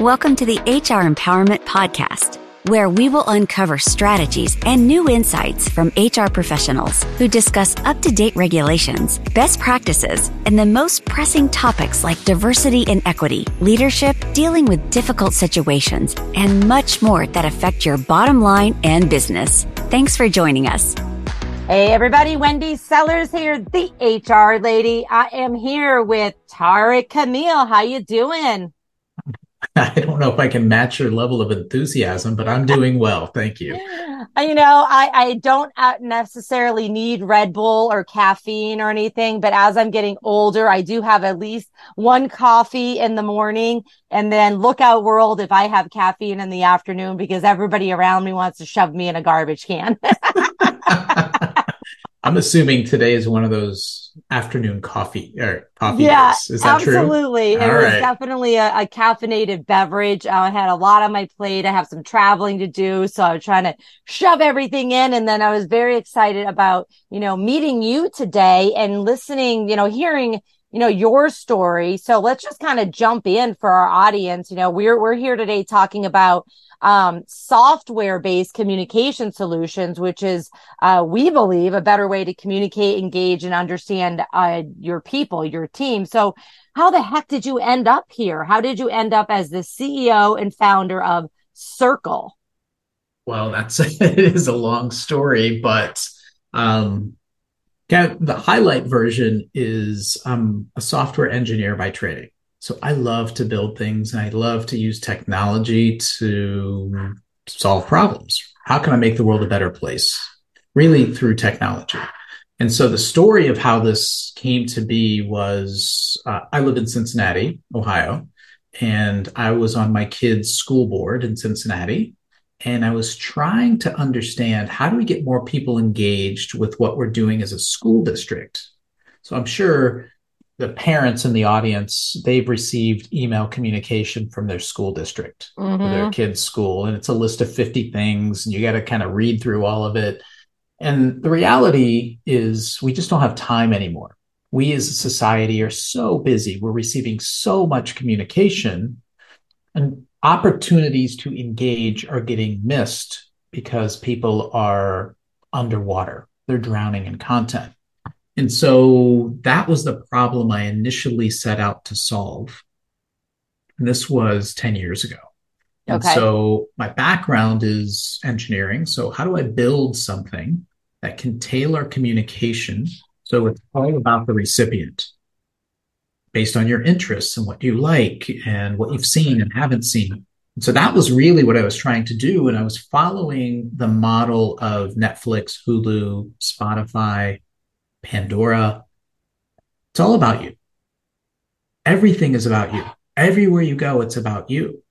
Welcome to the HR Empowerment Podcast, where we will uncover strategies and new insights from HR professionals who discuss up to date regulations, best practices, and the most pressing topics like diversity and equity, leadership, dealing with difficult situations, and much more that affect your bottom line and business. Thanks for joining us. Hey everybody, Wendy Sellers here, the HR lady. I am here with Tarek Kamil. How you doing? I don't know if I can match your level of enthusiasm, but I'm doing well. Thank you. You know, I, I don't uh, necessarily need Red Bull or caffeine or anything, but as I'm getting older, I do have at least one coffee in the morning and then look out world if I have caffeine in the afternoon because everybody around me wants to shove me in a garbage can. I'm assuming today is one of those afternoon coffee or coffee yeah, days. Is that absolutely. true? Absolutely. It All was right. definitely a, a caffeinated beverage. Uh, I had a lot on my plate. I have some traveling to do. So I was trying to shove everything in. And then I was very excited about, you know, meeting you today and listening, you know, hearing you know your story so let's just kind of jump in for our audience you know we're we're here today talking about um, software based communication solutions, which is, uh, we believe a better way to communicate, engage and understand, uh, your people, your team. So how the heck did you end up here? How did you end up as the CEO and founder of Cerkl? Well, that's it is a long story, but um, the highlight version is I'm a software engineer by training. So I love to build things and I love to use technology to solve problems. How can I make the world a better place? Really through technology. And so the story of how this came to be was uh, I live in Cincinnati, Ohio, and I was on my kids' school board in Cincinnati. And I was trying to understand how do we get more people engaged with what we're doing as a school district? So I'm sure the parents in the audience they've received email communication from their school district mm-hmm. their kids school and it's a list of 50 things and you got to kind of read through all of it and the reality is we just don't have time anymore we as a society are so busy we're receiving so much communication and opportunities to engage are getting missed because people are underwater they're drowning in content and so that was the problem I initially set out to solve. And this was 10 years ago. And okay. so my background is engineering. So how do I build something that can tailor communication so it's all about the recipient based on your interests and what you like and what you've seen and haven't seen. And so that was really what I was trying to do. And I was following the model of Netflix, Hulu, Spotify, Pandora. It's all about you. Everything is about you. Everywhere you go, it's about you.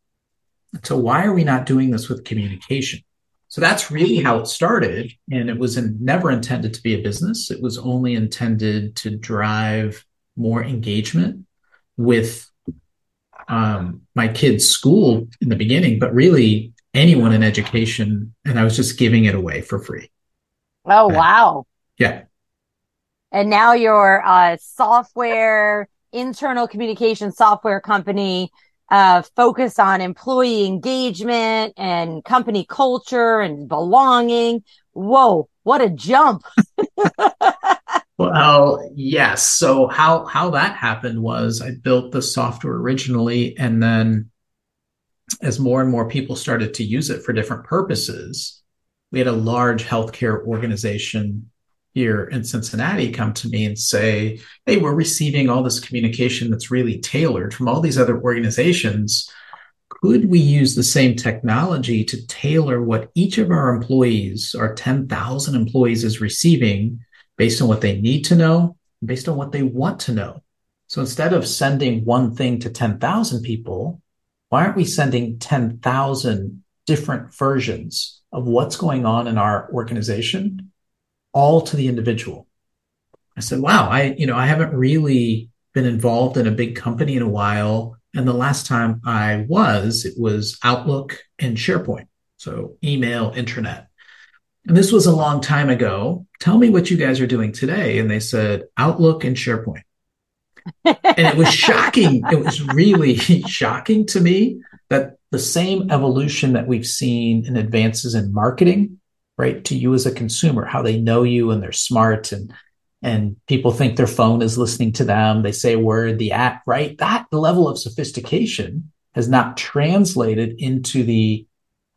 So why are we not doing this with communication? So that's really how it started. And it was never intended to be a business. It was only intended to drive more engagement with um, my kids' school in the beginning, but really anyone in education. And I was just giving it away for free. Oh, wow. Yeah and now you're a software internal communication software company uh, focused on employee engagement and company culture and belonging. Whoa, what a jump. well, yes. So how how that happened was I built the software originally and then as more and more people started to use it for different purposes, we had a large healthcare organization here in Cincinnati come to me and say, Hey, we're receiving all this communication that's really tailored from all these other organizations. Could we use the same technology to tailor what each of our employees, our 10,000 employees, is receiving based on what they need to know, based on what they want to know? So instead of sending one thing to 10,000 people, why aren't we sending 10,000 different versions of what's going on in our organization all to the individual. I said, wow, I, you know, I haven't really been involved in a big company in a while. And the last time I was, it was Outlook and SharePoint. So email, intranet. And this was a long time ago. Tell me what you guys are doing today. And they said Outlook and SharePoint. and it was shocking. It was really shocking to me that the same evolution that we've seen in advances in marketing, right, to you as a consumer, how they know you and they're smart and and people think their phone is listening to them. They say a word, the app, right? That level of sophistication has not translated into the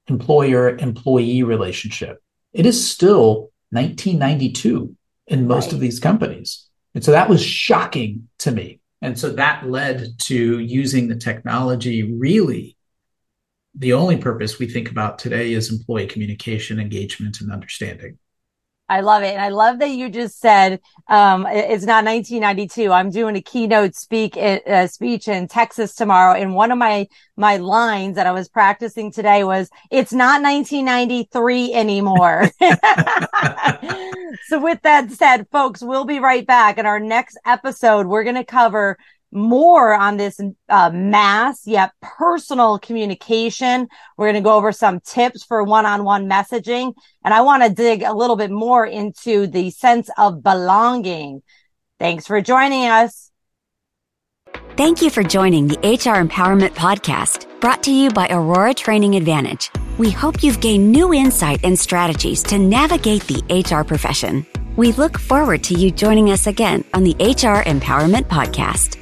employer employee relationship. It is still 1992 in most right. of these companies. And so that was shocking to me. And so that led to using the technology really the only purpose we think about today is employee communication, engagement, and understanding. I love it. And I love that you just said, um, it's not 1992. I'm doing a keynote speak, uh, speech in Texas tomorrow. And one of my, my lines that I was practicing today was, it's not 1993 anymore. so with that said, folks, we'll be right back. In our next episode, we're going to cover more on this uh, mass yet personal communication. We're going to go over some tips for one-on-one messaging. And I want to dig a little bit more into the sense of belonging. Thanks for joining us. Thank you for joining the HR Empowerment Podcast brought to you by Aurora Training Advantage. We hope you've gained new insight and strategies to navigate the HR profession. We look forward to you joining us again on the HR Empowerment Podcast.